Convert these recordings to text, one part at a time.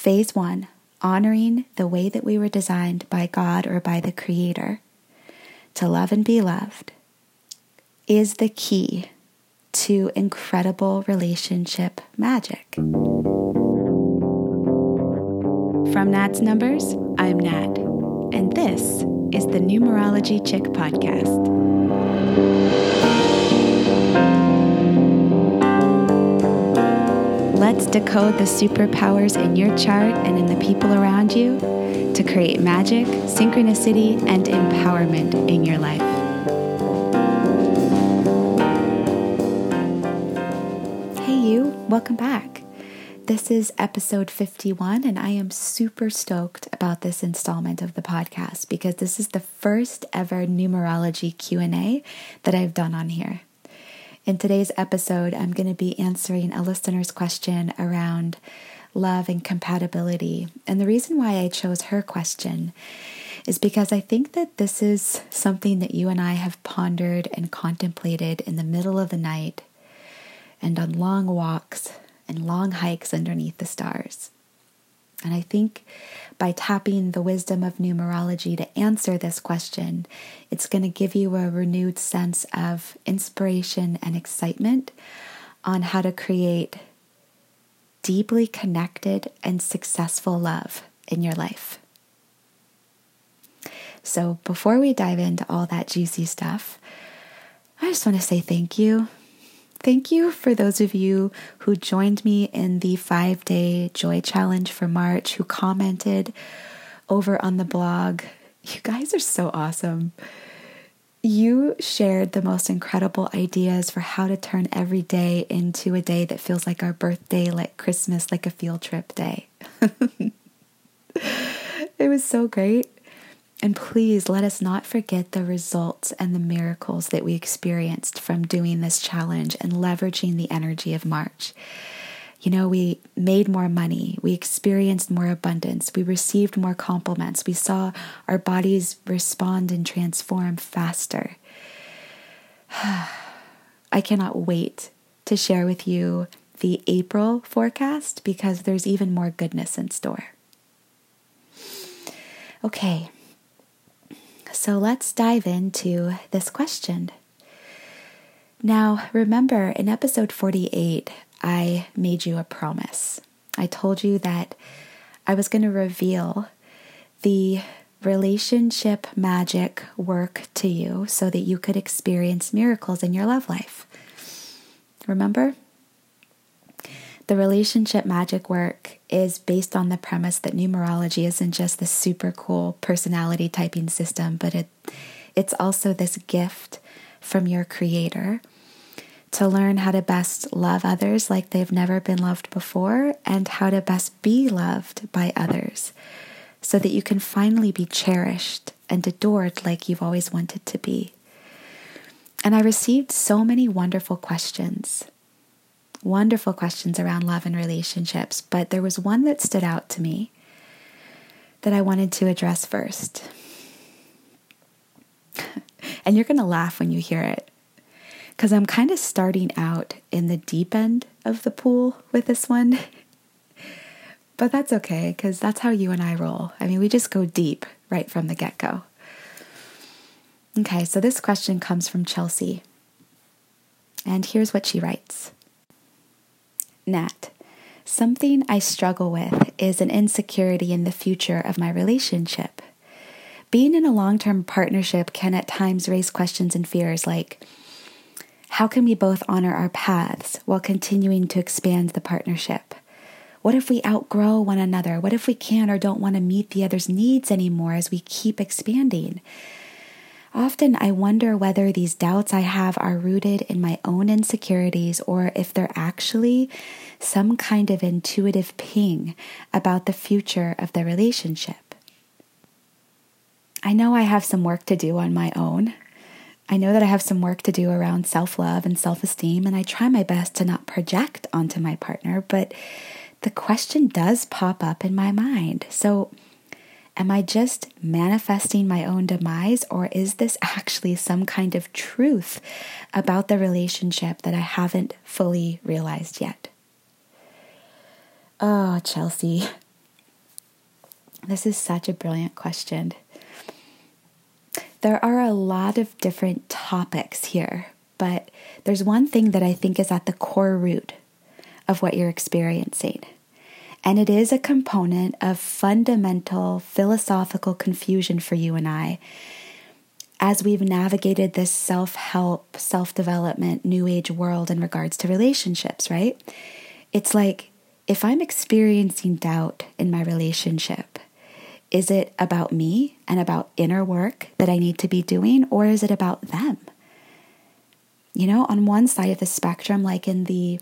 Phase one honoring the way that we were designed by God or by the Creator to love and be loved is the key to incredible relationship magic. From Nat's Numbers, I'm Nat, and this is the Numerology Chick Podcast. Let's decode the superpowers in your chart and in the people around you to create magic, synchronicity, and empowerment in your life. Hey, you, welcome back. This is episode 51, and I am super stoked about this installment of the podcast because this is the first ever numerology Q&A that I've done on here. In today's episode, I'm going to be answering a listener's question around love and compatibility. And the reason why I chose her question is because I think that this is something that you and I have pondered and contemplated in the middle of the night and on long walks and long hikes underneath the stars. And I think by tapping the wisdom of numerology to answer this question, it's going to give you a renewed sense of inspiration and excitement on how to create deeply connected and successful love in your life. So, before we dive into all that juicy stuff, I just want to say thank you Thank you for those of you who joined me in the five day joy challenge for March, who commented over on the blog. You guys are so awesome. You shared the most incredible ideas for how to turn every day into a day that feels like our birthday, like Christmas, like a field trip day. it was so great. And please let us not forget the results and the miracles that we experienced from doing this challenge and leveraging the energy of March. You know, we made more money, we experienced more abundance, we received more compliments, we saw our bodies respond and transform faster. I cannot wait to share with you the April forecast because there's even more goodness in store. Okay. So let's dive into this question. Now, remember in episode 48, I made you a promise. I told you that I was going to reveal the relationship magic work to you so that you could experience miracles in your love life. Remember? The relationship magic work is based on the premise that numerology isn't just this super cool personality typing system, but it it's also this gift from your creator to learn how to best love others like they've never been loved before and how to best be loved by others so that you can finally be cherished and adored like you've always wanted to be. And I received so many wonderful questions wonderful questions around love and relationships, but there was one that stood out to me that I wanted to address first. and you're going to laugh when you hear it because I'm kind of starting out in the deep end of the pool with this one. but that's okay because that's how you and I roll. I mean, we just go deep right from the get go. Okay, so this question comes from Chelsea. And here's what she writes Nat. Something I struggle with is an insecurity in the future of my relationship. Being in a long term partnership can at times raise questions and fears like how can we both honor our paths while continuing to expand the partnership? What if we outgrow one another? What if we can't or don't want to meet the other's needs anymore as we keep expanding? Often I wonder whether these doubts I have are rooted in my own insecurities or if they're actually some kind of intuitive ping about the future of the relationship. I know I have some work to do on my own. I know that I have some work to do around self love and self esteem, and I try my best to not project onto my partner, but the question does pop up in my mind. So, Am I just manifesting my own demise, or is this actually some kind of truth about the relationship that I haven't fully realized yet? Oh, Chelsea, This is such a brilliant question. There are a lot of different topics here, but there's one thing that I think is at the core root of what you're experiencing. And it is a component of fundamental philosophical confusion for you and I as we've navigated this self help, self development, new age world in regards to relationships, right? It's like if I'm experiencing doubt in my relationship, is it about me and about inner work that I need to be doing, or is it about them? You know, on one side of the spectrum, like in the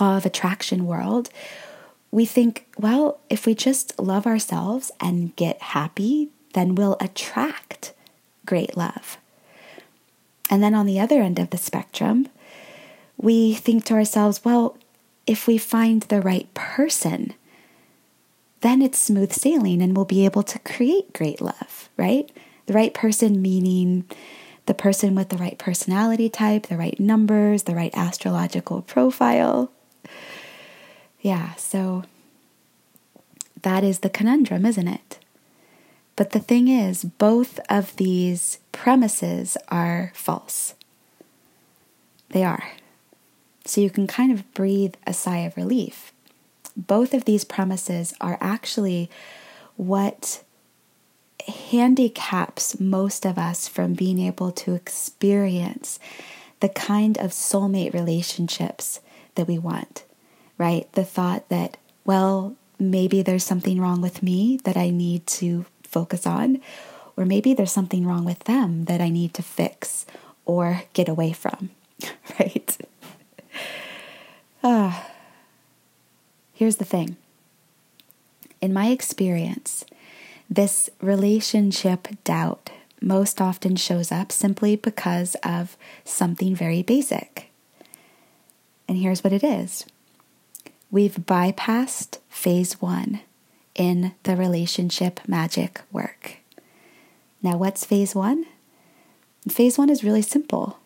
law of attraction world, we think, well, if we just love ourselves and get happy, then we'll attract great love. And then on the other end of the spectrum, we think to ourselves, well, if we find the right person, then it's smooth sailing and we'll be able to create great love, right? The right person meaning the person with the right personality type, the right numbers, the right astrological profile, yeah, so that is the conundrum, isn't it? But the thing is, both of these premises are false. They are. So you can kind of breathe a sigh of relief. Both of these premises are actually what handicaps most of us from being able to experience the kind of soulmate relationships that we want right? The thought that, well, maybe there's something wrong with me that I need to focus on, or maybe there's something wrong with them that I need to fix or get away from, right? Ah. Here's the thing. In my experience, this relationship doubt most often shows up simply because of something very basic. And here's what it is we've bypassed phase one in the relationship magic work. Now, what's phase one? Phase one is really simple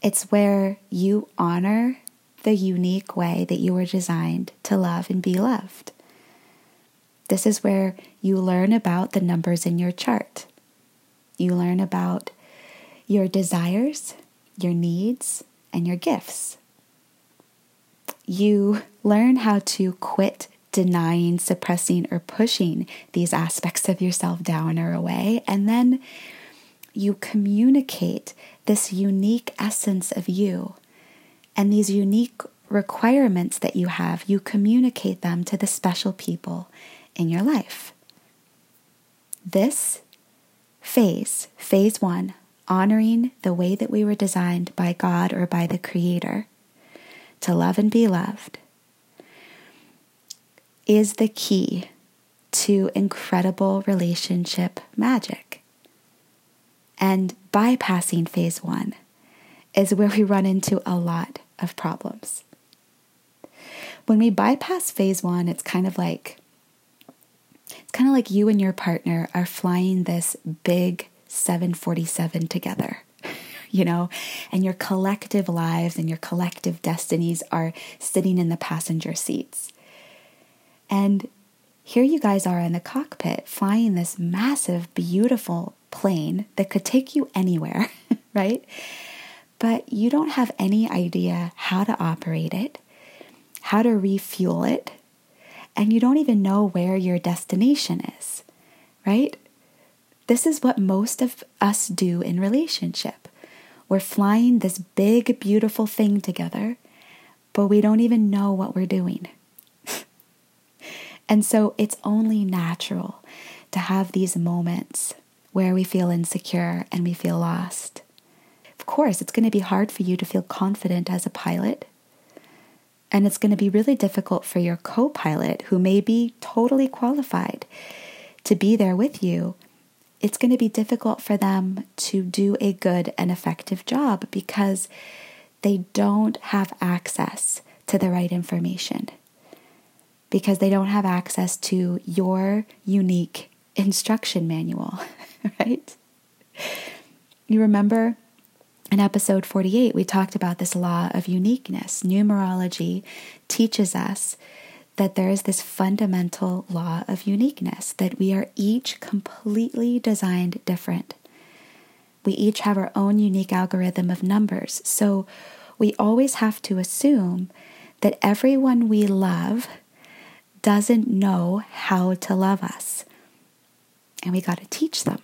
it's where you honor the unique way that you were designed to love and be loved. This is where you learn about the numbers in your chart. You learn about your desires, your needs, and your gifts you learn how to quit denying, suppressing, or pushing these aspects of yourself down or away. And then you communicate this unique essence of you and these unique requirements that you have, you communicate them to the special people in your life. This phase, phase one, honoring the way that we were designed by God or by the Creator, to love and be loved is the key to incredible relationship magic. And bypassing phase one is where we run into a lot of problems. When we bypass phase one, it's kind of like it's kind of like you and your partner are flying this big 747 together you know, and your collective lives and your collective destinies are sitting in the passenger seats. And here you guys are in the cockpit flying this massive, beautiful plane that could take you anywhere, right? But you don't have any idea how to operate it, how to refuel it, and you don't even know where your destination is, right? This is what most of us do in relationship. We're flying this big, beautiful thing together, but we don't even know what we're doing. and so it's only natural to have these moments where we feel insecure and we feel lost. Of course, it's going to be hard for you to feel confident as a pilot. And it's going to be really difficult for your co pilot, who may be totally qualified to be there with you, it's going to be difficult for them to do a good and effective job because they don't have access to the right information, because they don't have access to your unique instruction manual, right? You remember in episode 48, we talked about this law of uniqueness. Numerology teaches us that there is this fundamental law of uniqueness, that we are each completely designed different. We each have our own unique algorithm of numbers. So we always have to assume that everyone we love doesn't know how to love us. And we got to teach them.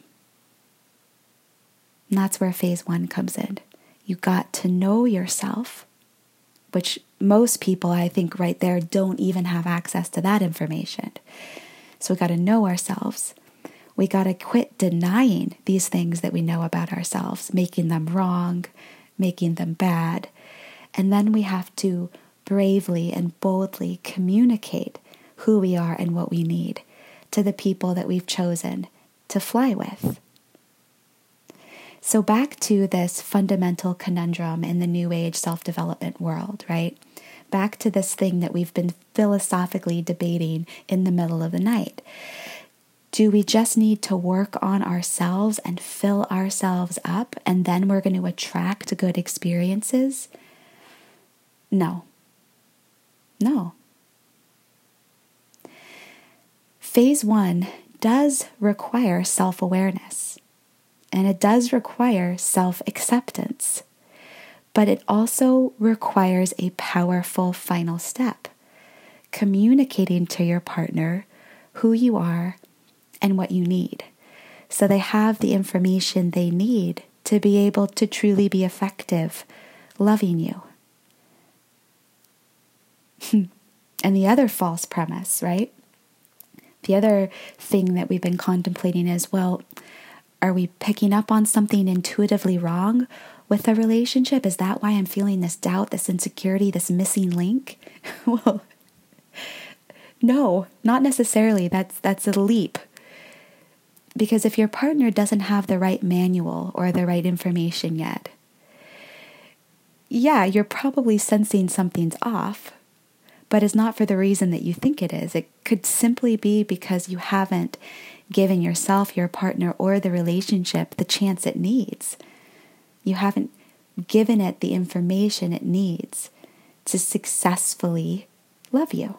And that's where phase one comes in. You got to know yourself, which most people, I think, right there, don't even have access to that information. So we got to know ourselves. We got to quit denying these things that we know about ourselves, making them wrong, making them bad. And then we have to bravely and boldly communicate who we are and what we need to the people that we've chosen to fly with. So, back to this fundamental conundrum in the New Age self development world, right? Back to this thing that we've been philosophically debating in the middle of the night. Do we just need to work on ourselves and fill ourselves up, and then we're going to attract good experiences? No. No. Phase one does require self awareness and it does require self acceptance, but it also requires a powerful final step communicating to your partner who you are and what you need so they have the information they need to be able to truly be effective loving you. and the other false premise, right? The other thing that we've been contemplating is well, are we picking up on something intuitively wrong with a relationship? Is that why I'm feeling this doubt, this insecurity, this missing link? well, no, not necessarily. That's that's a leap. Because if your partner doesn't have the right manual or the right information yet, yeah, you're probably sensing something's off, but it's not for the reason that you think it is. It could simply be because you haven't given yourself, your partner, or the relationship the chance it needs. You haven't given it the information it needs to successfully love you.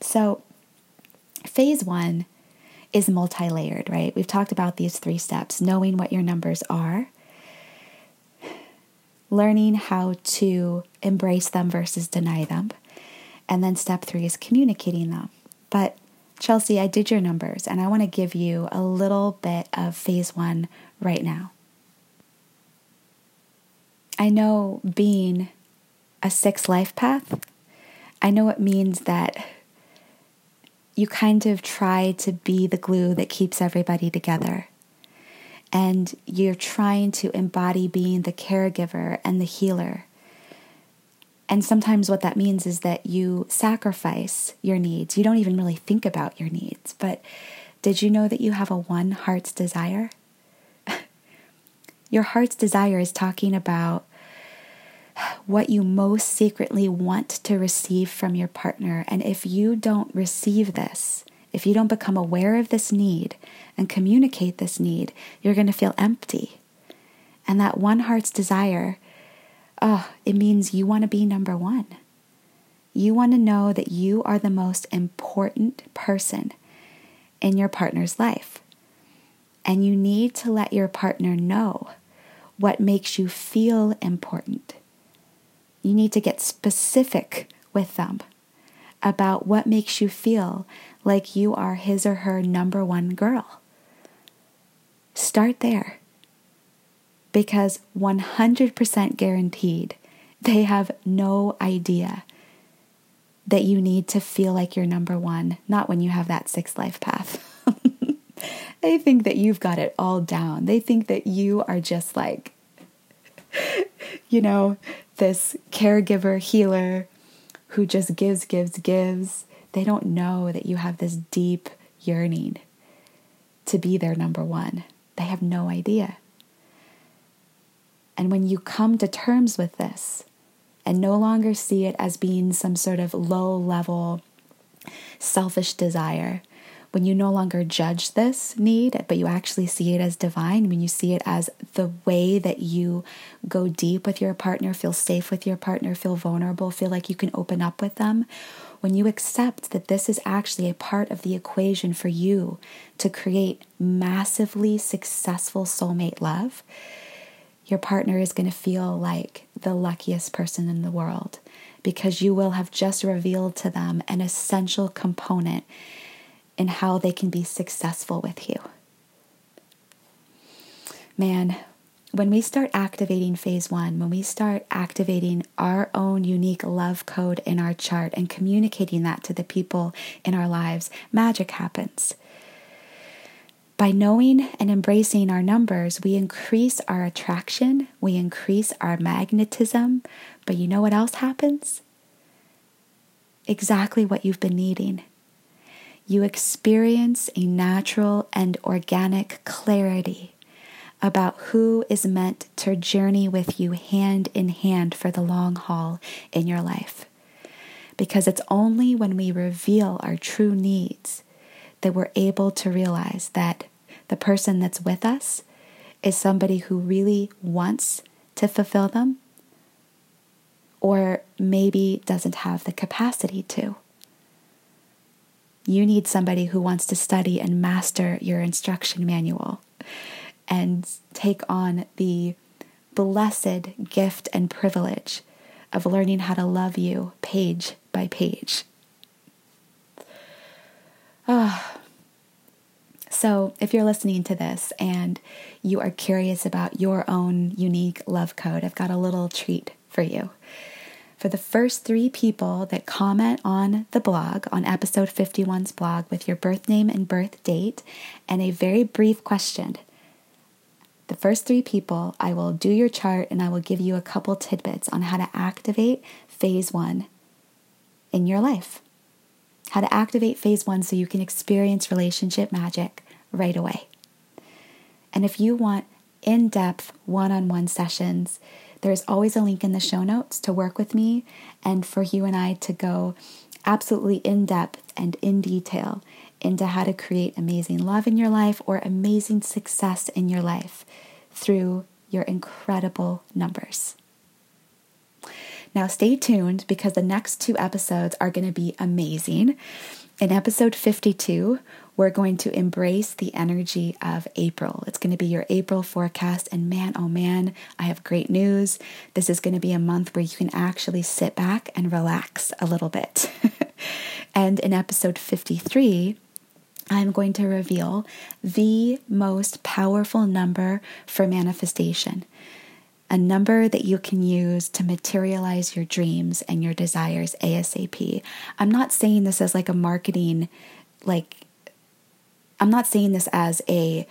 So, phase one is multi layered, right? We've talked about these three steps knowing what your numbers are, learning how to embrace them versus deny them, and then step three is communicating them. But Chelsea, I did your numbers and I want to give you a little bit of phase one right now. I know being a six life path, I know it means that you kind of try to be the glue that keeps everybody together. And you're trying to embody being the caregiver and the healer. And sometimes what that means is that you sacrifice your needs. You don't even really think about your needs. But did you know that you have a one heart's desire? Your heart's desire is talking about what you most secretly want to receive from your partner. And if you don't receive this, if you don't become aware of this need and communicate this need, you're going to feel empty. And that one heart's desire, oh, it means you want to be number one. You want to know that you are the most important person in your partner's life. And you need to let your partner know what makes you feel important. You need to get specific with them about what makes you feel like you are his or her number one girl. Start there because 100% guaranteed they have no idea that you need to feel like you're number one, not when you have that sixth life path. They think that you've got it all down. They think that you are just like, you know, this caregiver, healer who just gives, gives, gives. They don't know that you have this deep yearning to be their number one. They have no idea. And when you come to terms with this and no longer see it as being some sort of low level selfish desire, when you no longer judge this need, but you actually see it as divine, when you see it as the way that you go deep with your partner, feel safe with your partner, feel vulnerable, feel like you can open up with them, when you accept that this is actually a part of the equation for you to create massively successful soulmate love, your partner is going to feel like the luckiest person in the world because you will have just revealed to them an essential component in how they can be successful with you. Man, when we start activating phase one, when we start activating our own unique love code in our chart and communicating that to the people in our lives, magic happens. By knowing and embracing our numbers, we increase our attraction, we increase our magnetism. But you know what else happens? Exactly what you've been needing. You experience a natural and organic clarity about who is meant to journey with you hand in hand for the long haul in your life. Because it's only when we reveal our true needs that we're able to realize that the person that's with us is somebody who really wants to fulfill them or maybe doesn't have the capacity to. You need somebody who wants to study and master your instruction manual and take on the blessed gift and privilege of learning how to love you page by page. Ah. So, if you're listening to this and you are curious about your own unique love code, I've got a little treat for you. For the first three people that comment on the blog, on episode 51's blog, with your birth name and birth date and a very brief question, the first three people, I will do your chart and I will give you a couple tidbits on how to activate phase one in your life how to activate phase one so you can experience relationship magic right away. And if you want in depth one on one sessions, there's always a link in the show notes to work with me and for you and I to go absolutely in depth and in detail into how to create amazing love in your life or amazing success in your life through your incredible numbers. Now, stay tuned because the next two episodes are going to be amazing. In episode 52, we're going to embrace the energy of April. It's going to be your April forecast. And man, oh man, I have great news. This is going to be a month where you can actually sit back and relax a little bit. and in episode 53, I'm going to reveal the most powerful number for manifestation a number that you can use to materialize your dreams and your desires ASAP. I'm not saying this as like a marketing, like, I'm not saying this as a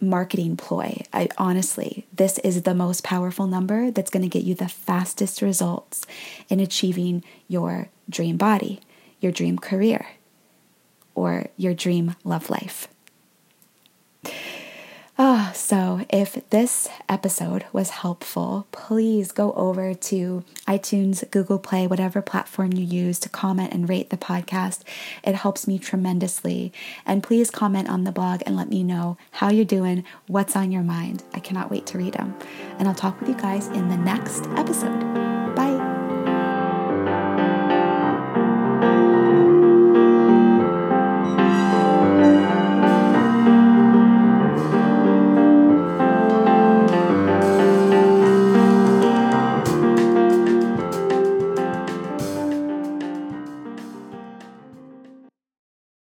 marketing ploy. I honestly, this is the most powerful number that's going to get you the fastest results in achieving your dream body, your dream career, or your dream love life. Oh, so if this episode was helpful, please go over to iTunes, Google Play, whatever platform you use to comment and rate the podcast. It helps me tremendously. And please comment on the blog and let me know how you're doing, what's on your mind. I cannot wait to read them. And I'll talk with you guys in the next episode.